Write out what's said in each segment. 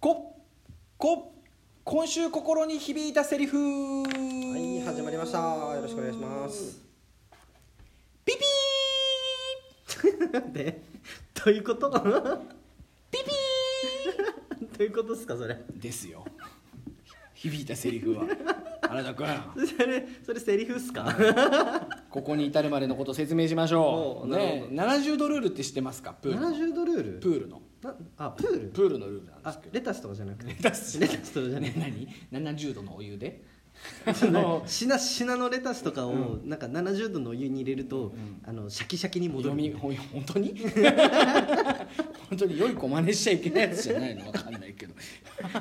ここ今週心に響いたセリフ。はい始まりました。よろしくお願いします。ピピで どういうこと？どピピ ういうことですかそれ？ーですよ。響いたセリフは。原田君。それそれセリフっすか？ここに至るまでのことを説明しましょう。ねほど。70度ルールって知ってますか？プールの。70度ルール？プールのなあプール？プールのルールなんであすけど。レタスとかじゃなくて。レタス？レタスとかじゃなねくて何70度のお湯で？しなしなのレタスとかをなんか70度のお湯に入れると、あのシャキシャキに戻る。読みほん本当に？本当に良い子真似しちゃいけないやつじゃないの？わかんないけど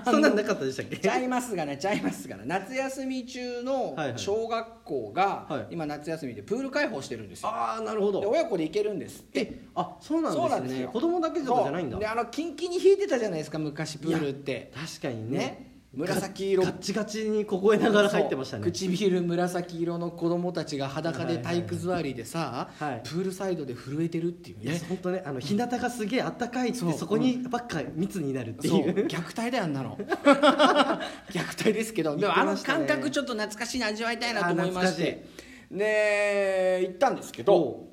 そんなんなかったでしたっけ？ちゃいますがねちゃいますがね夏休み中の小学校が、はい。今夏休みでプール開放してるんですよ。ああなるほでど親子で行けるんですって。あそうなんですね。そうなんですよ。子供だけとかじゃないんだ。であのキンキンに引いてたじゃないですか昔プールって。確かにね。ね紫色。ガッチガチに凍えながら入ってましたね。唇紫色の子供たちが裸で体育座りでさ、はい。はいプールサイドで震えてるっていうね。本当ねあの日向がすげえあったかいってそう。そこにばっか密になるってそう。いう。虐待だよあんなの。虐待ですけどでもあの感覚ちょっと懐かしいの味わいたいなと思いまして。で行ったんですけど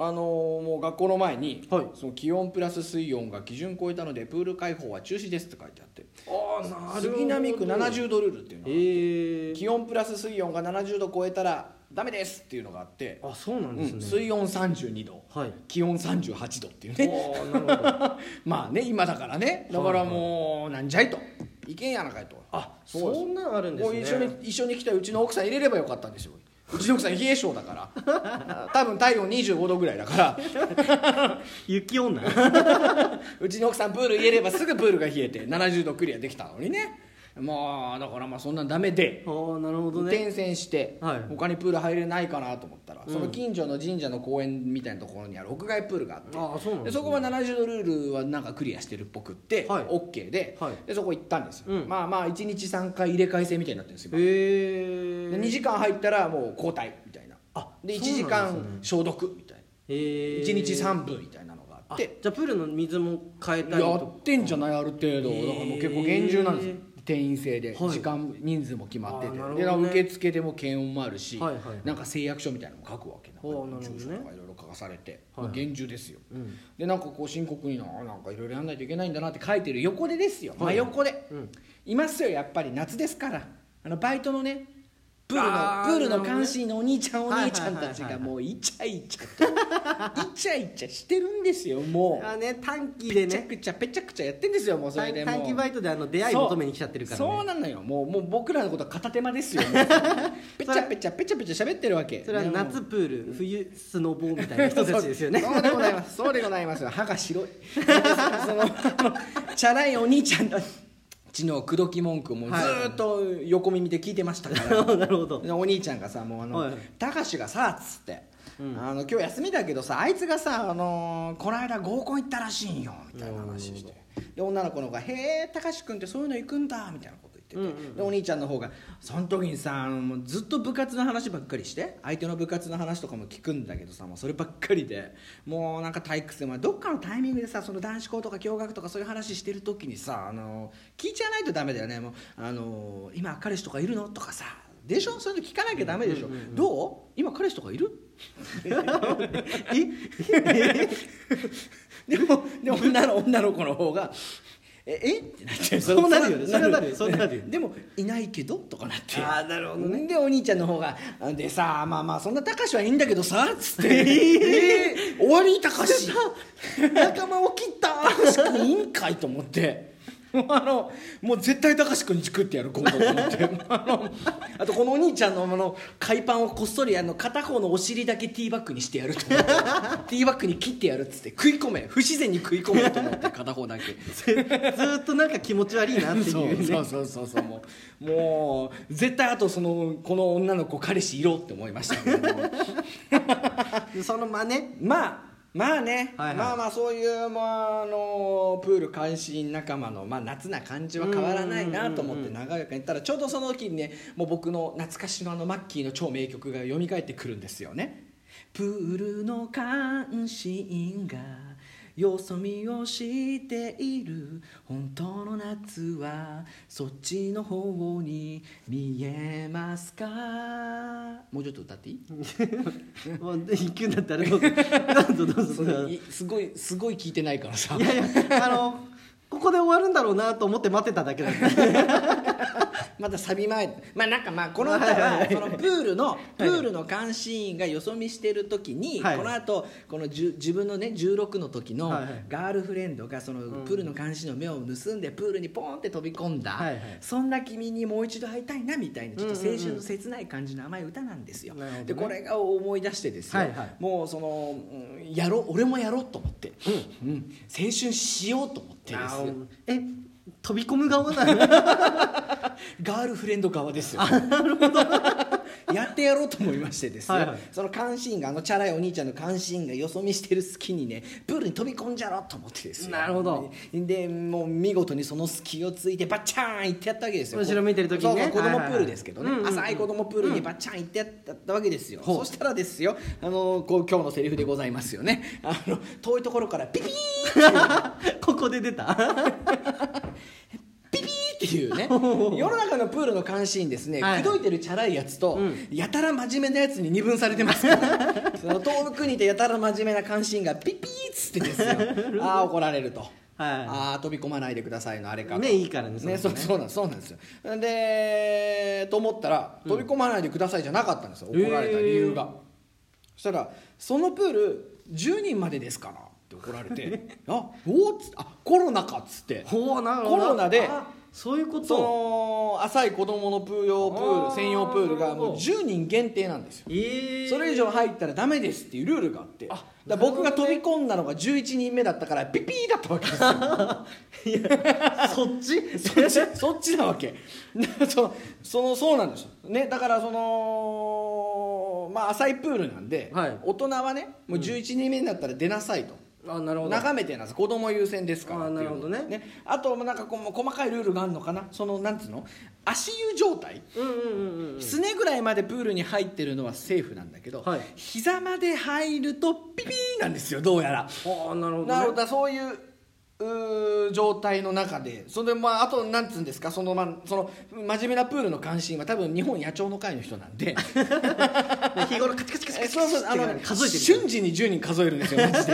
あのもう学校の前に、はい。その気温プラス水温が基準超えたのでプール開放は中止ですって書いてあって。ああな杉並区70度ルールっていうのが、ええ気温プラス水温が70度超えたらダメですっていうのがあって、あそうなんですね、うん水温32度はい。気温38度っていうね。おーなるほど。まあね今だからね。だからもうなんじゃいと。いけんやなかいと。あそんなんあるんですね。一緒に一緒に来たうちの奥さん入れればよかったんですようちの奥さん冷え性だから。多分体温25度ぐらいだから。雪女。うちの奥さんプール入れればすぐプールが冷えて70度クリアできたのにねまあだからまあそんなんダメでああなるほどね。転戦してはい。他にプール入れないかなと思ったら、その近所の神社の公園みたいなところにある屋外プールがあってああそうなんね。でそこは70度ルールはなんかクリアしてるっぽくって、はい。OK で,、はい。でそこ行ったんですよ、うん。まあまあ1日3回入れ替え制みたいになってるんですよ今。へえで2時間入ったらもう交代みたいな。あで1そうなんですね。時間消毒みたいな、へえ1日3分みたいなのがああって。じゃあプールの水も変えたりとやってんじゃないある程度。だからもう結構厳重なんです。よ定員制で、はい。時間人数も決まってて、で受付でも検温もあるし、なんか誓約書みたいなのも書くわけ。な住所とかいろいろ書かされて、厳重ですよ、うん。でなんかこう深刻にななんかいろいろやんないといけないんだなって書いてる横でですよ、はい。真横で、うんいますよやっぱり。夏ですから。あのバイトのねプールのプールの監視員のお兄ちゃんお兄ちゃんたちがもうイチャイチャと イチャイチャしてるんですよもう。あね短期でぺちゃねくちゃぺちゃくちゃやってんですよもうそれで短期バイトであの出会い求めに来ちゃってるからね。そう。なのよ。もうもう僕らのことは片手間ですよもう。ぺちゃぺちゃぺちゃぺちゃ喋ってるわけそれは夏プール冬スノボーみたいな人たちですよねそうでございますそうでございます歯が白いそのチャラいお兄ちゃんたちの口説き文句をもうずーっと横耳で聞いてましたから、なるほど。でお兄ちゃんがさもうあのはい「たかしがさ」っつって、うん。あの「今日休みだけどさあいつがさ、あのーこの間合コン行ったらしいんよ」みたいな話して。で女の子の方が「へえたかし君ってそういうの行くんだ」みたいなこと言ってて、うんうんうん。でお兄ちゃんの方がその時にさもうずっと部活の話ばっかりして相手の部活の話とかも聞くんだけどさもうそればっかりでもうなんか退屈で、まあ、どっかのタイミングでさその男子校とか共学とかそういう話してる時にさあの聞いちゃわないとダメだよね。もうあの今彼氏とかいるのとかさでしょ？そういうの聞かなきゃダメでしょ、うんうんうんどう？今彼氏とかいる？でもでも女の女の子の方が「ええ？ってなってそうなるよね。そうなるよでもいないけど？とかなって。あーなるほどね。でお兄ちゃんの方が「でさまあまあそんなたかしはいいんだけどさ」っつって「えー、終わり？たかし。仲間を切った。たかし君いいんかい?」と思って。もうあのもう絶対高志君に作ってやる今度と思って。あのあとこのお兄ちゃんのあの海パンをこっそりあの片方のお尻だけティーバッグにしてやると思って。ティーバッグに切ってやるっつって食い込め。不自然に食い込めと思って片方だけずーっとなんか気持ち悪いなっていうね。そうそうそうそうもうもう絶対あとそのこの女の子彼氏いろって思いましたけども。その真似？まあまあね、はいはい。まあまあそういう、まあ、あのプール監視員仲間の、まあ、夏な感じは変わらないなと思って長い間言ったらちょうどその時にねもう僕の懐かしのあのマッキーの超名曲が蘇ってくるんですよね。プールの監視員がよそ見をしている本当の夏はそっちの方に見えますか？もうちょっと歌っていい？もう行くんだったらどうぞ。どうぞどうぞ。すごいすごい聞いてないからさ。いやいやあのここで終わるんだろうなと思って待ってただけだったまだサビ前。まあなんかまあこの歌はそのプールのプールの監視員がよそ見してる時にはい。この後このじゅ自分のね16の時のガールフレンドがそのプールの監視の目を盗んでプールにポンって飛び込んだ。そんな君にもう一度会いたいなみたいなちょっと青春の切ない感じの甘い歌なんですよ。でこれが思い出してですよ。もうそのうんやろう俺もやろうと思って。うん。青春しようと思ってですよ。え飛び込む側なの？ガールフレンド側ですよ。やってやろうと思いましてですよ、はいはい。その監視員があのチャラいお兄ちゃんの監視員がよそ見してる隙にねプールに飛び込んじゃろうと思ってですよ。なるほど。でもう見事にその隙をついてバッチャーン行ってやったわけですよ。後ろ見てる時にね。そう子供はいはいはい。プールですけどね、うんうんうん浅い子供プールにバッチャーン行ってやったわけですよ、ほう。そしたらですよあのこう今日のセリフでございますよね。あの遠いところからピピーって ここで出た？っていうね。世の中のプールの監視員ですね、はい。口説いてるチャラいやつと、うん。やたら真面目なやつに二分されてます。か らその遠くにいてやたら真面目な監視員がピピーっつってですよ。ああ怒られると。ああ飛び込まないでくださいのあれかと。ねいいからねねそそううそうなんそうなんですよ。でと思ったら飛び込まないでくださいじゃなかったんですよ、怒られた理由が、そしたら「そのプール10人までですから」って怒られて「あおっつあコロナか」っつってほうなるほコどロナであそういうこそとの浅い子供のプー用プーあール専用プールがもう10人限定なんですよ。ええそれ以上入ったらダメですっていうルールがあって。だから僕が飛び込んだのが11人目だったからピピーだったわけですよ。そっち？そっち？そっちなわけ。そのそのそうなんですよ、ね、だからそのまあ浅いプールなんで、はい。大人はねもう11人目になったら出なさいと。あなるほど。眺めてなんです子供優先ですからあなるほどね。あとなんかこう細かいルールがあるのかな？そのなんつうの？足湯状態。うんうんうんうんすねぐらいまでプールに入ってるのはセーフなんだけど、はい。膝まで入るとピピーなんですよどうやら。ああなるほどね。なるほどそういう状態の中でそれでまああとなんつうんですかその,、まあ、その真面目なプールの監視員は多分日本野鳥の会の人なんで。日頃カチカチカチカえチそうそうあのって数えてる瞬時に10人数えるんですよマジで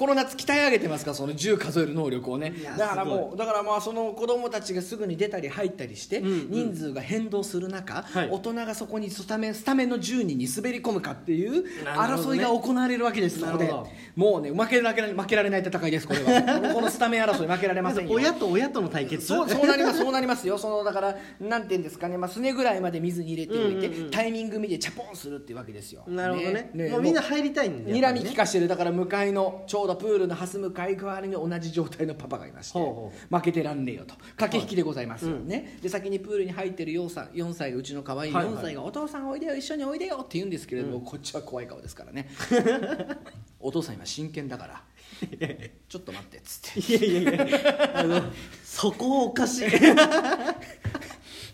この夏鍛え上げてますか？らその10数える能力をね。だからすもうだからまあその子供たちがすぐに出たり入ったりして、人数が変動する中、はい。大人がそこにスタメンスタメンの10人に滑り込むかっていう争いが行われるわけですそこでもうね負けられ負けられない戦いですこれは。このスタメン争い負けられませんよ。親と親との対決。そうそうなりますそうなりますよ。そのだからなんていうんですかね、まあ、すねぐらいまで水に入れておいて、うん。うんうんタイミング見てチャポンするっていうわけですよ。なるほどね。ね。もうみんな入りたいんだにらみ利かかしてる。だから向かいのちょうどプールの蓮向かい側に同じ状態のパパがいまして負けてらんねえよと。駆け引きでございます。よね、で先にプールに入ってる 4, 歳4歳がうちの可愛いはいはい。4歳が「お父さんおいでよ一緒においでよ」って言うんですけれども、こっちは怖い顔ですからね。お父さん今真剣だから。ちょっと待ってっつって。いやいやいや。あのそこはおかしい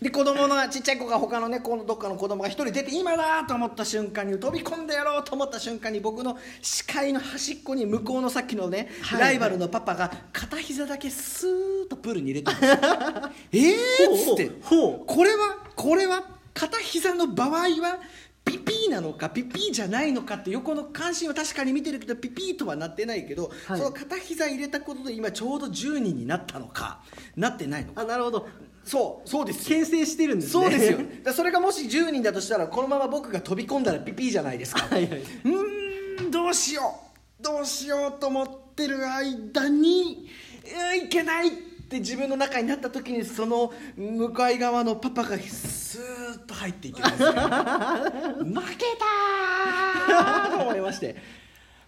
で子供のちっちゃい子が他のねこのどっかの子供が一人出て今だと思った瞬間に飛び込んでやろうと思った瞬間に僕の視界の端っこに向こうのさっきのね、はい。ライバルのパパが片膝だけスーッとプールに入れたんです。よ えーっつって。これはこれは片膝の場合はピピーなのかピピーじゃないのかって横の関心は確かに見てるけどピピーとはなってないけど、はい。その片膝入れたことで今ちょうど10人になったのかなってないのか。あなるほどそう。そうですよ。牽制してるんですね。そうですよ。だそれがもし10人だとしたらこのまま僕が飛び込んだらピピーじゃないですか。はいはい。うーんどうしよう。どうしようと思ってる間にうんいけないって自分の中になった時にその向かい側のパパがスーッと入っていってですね。負けたーと思いまして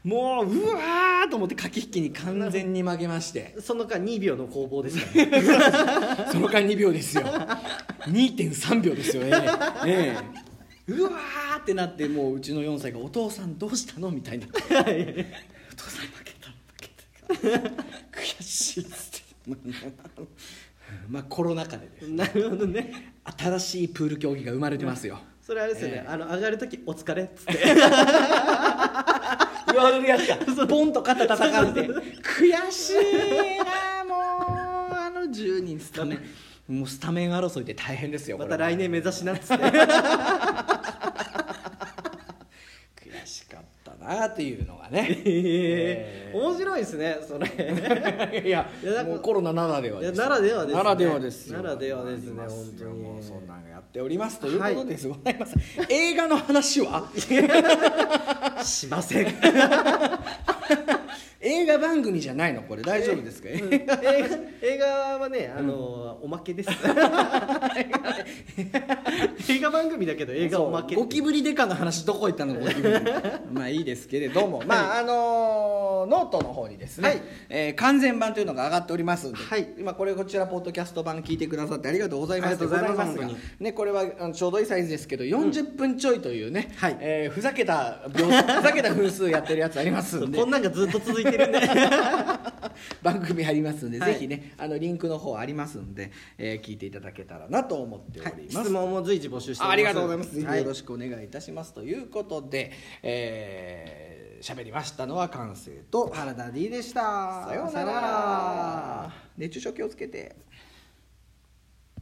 もううわーと思って駆け引きに完全に負けまして。その間2秒の攻防ですからね。その間2秒ですよ。2.3秒ですよね。ええ。うわーってなってもううちの4歳が「お父さんどうしたの?」みたいな「お父さん負けた負けた。悔しい」っつって。まあコロナ禍でですなるほどね。新しいプール競技が生まれてますよ。それあれですよね、ええ。あの上がる時お疲れっつって言われるやつか。ボンと肩叩かれて。悔しいなもうあの10タメン。もうスタメン争いって大変ですよまた来年目指しなっつって 悔しかったなっていうのがね。えー。面白いですねそれ。いやもうコロナならではですならではですね。ならではですよ。ならではですね本当に。もうそんなんがやっておりますということです。ございます、映画の話は？しません 映画番組じゃないの？これ。大丈夫ですか、映画 映画はねあの、おまけです。映画番組だけど映画おまけ。ゴキブリデカの話どこ行ったの？ゴキブリ。まあいいですけれども、まああのノートの方にですね、はい。えー完全版というのが上がっておりますので、はい。今これこちらポッドキャスト版聞いてくださってありがとうございます。ありがとうございます。ねこれはあのちょうどいいサイズですけど40分ちょいというね、はい。えーふざけた秒ふざけた分数やってるやつありますんで。こんなんがずっと続いてる 番組ありますんで、はいぜひねあのリンクの方ありますんで、えー聞いていただけたらなと思っております、質問も随時募集してありがとうございます。はいよろしくお願いいたします。ということで、えー、喋りましたのは完成と、原田 D でしたさようなら。熱中症気をつけて。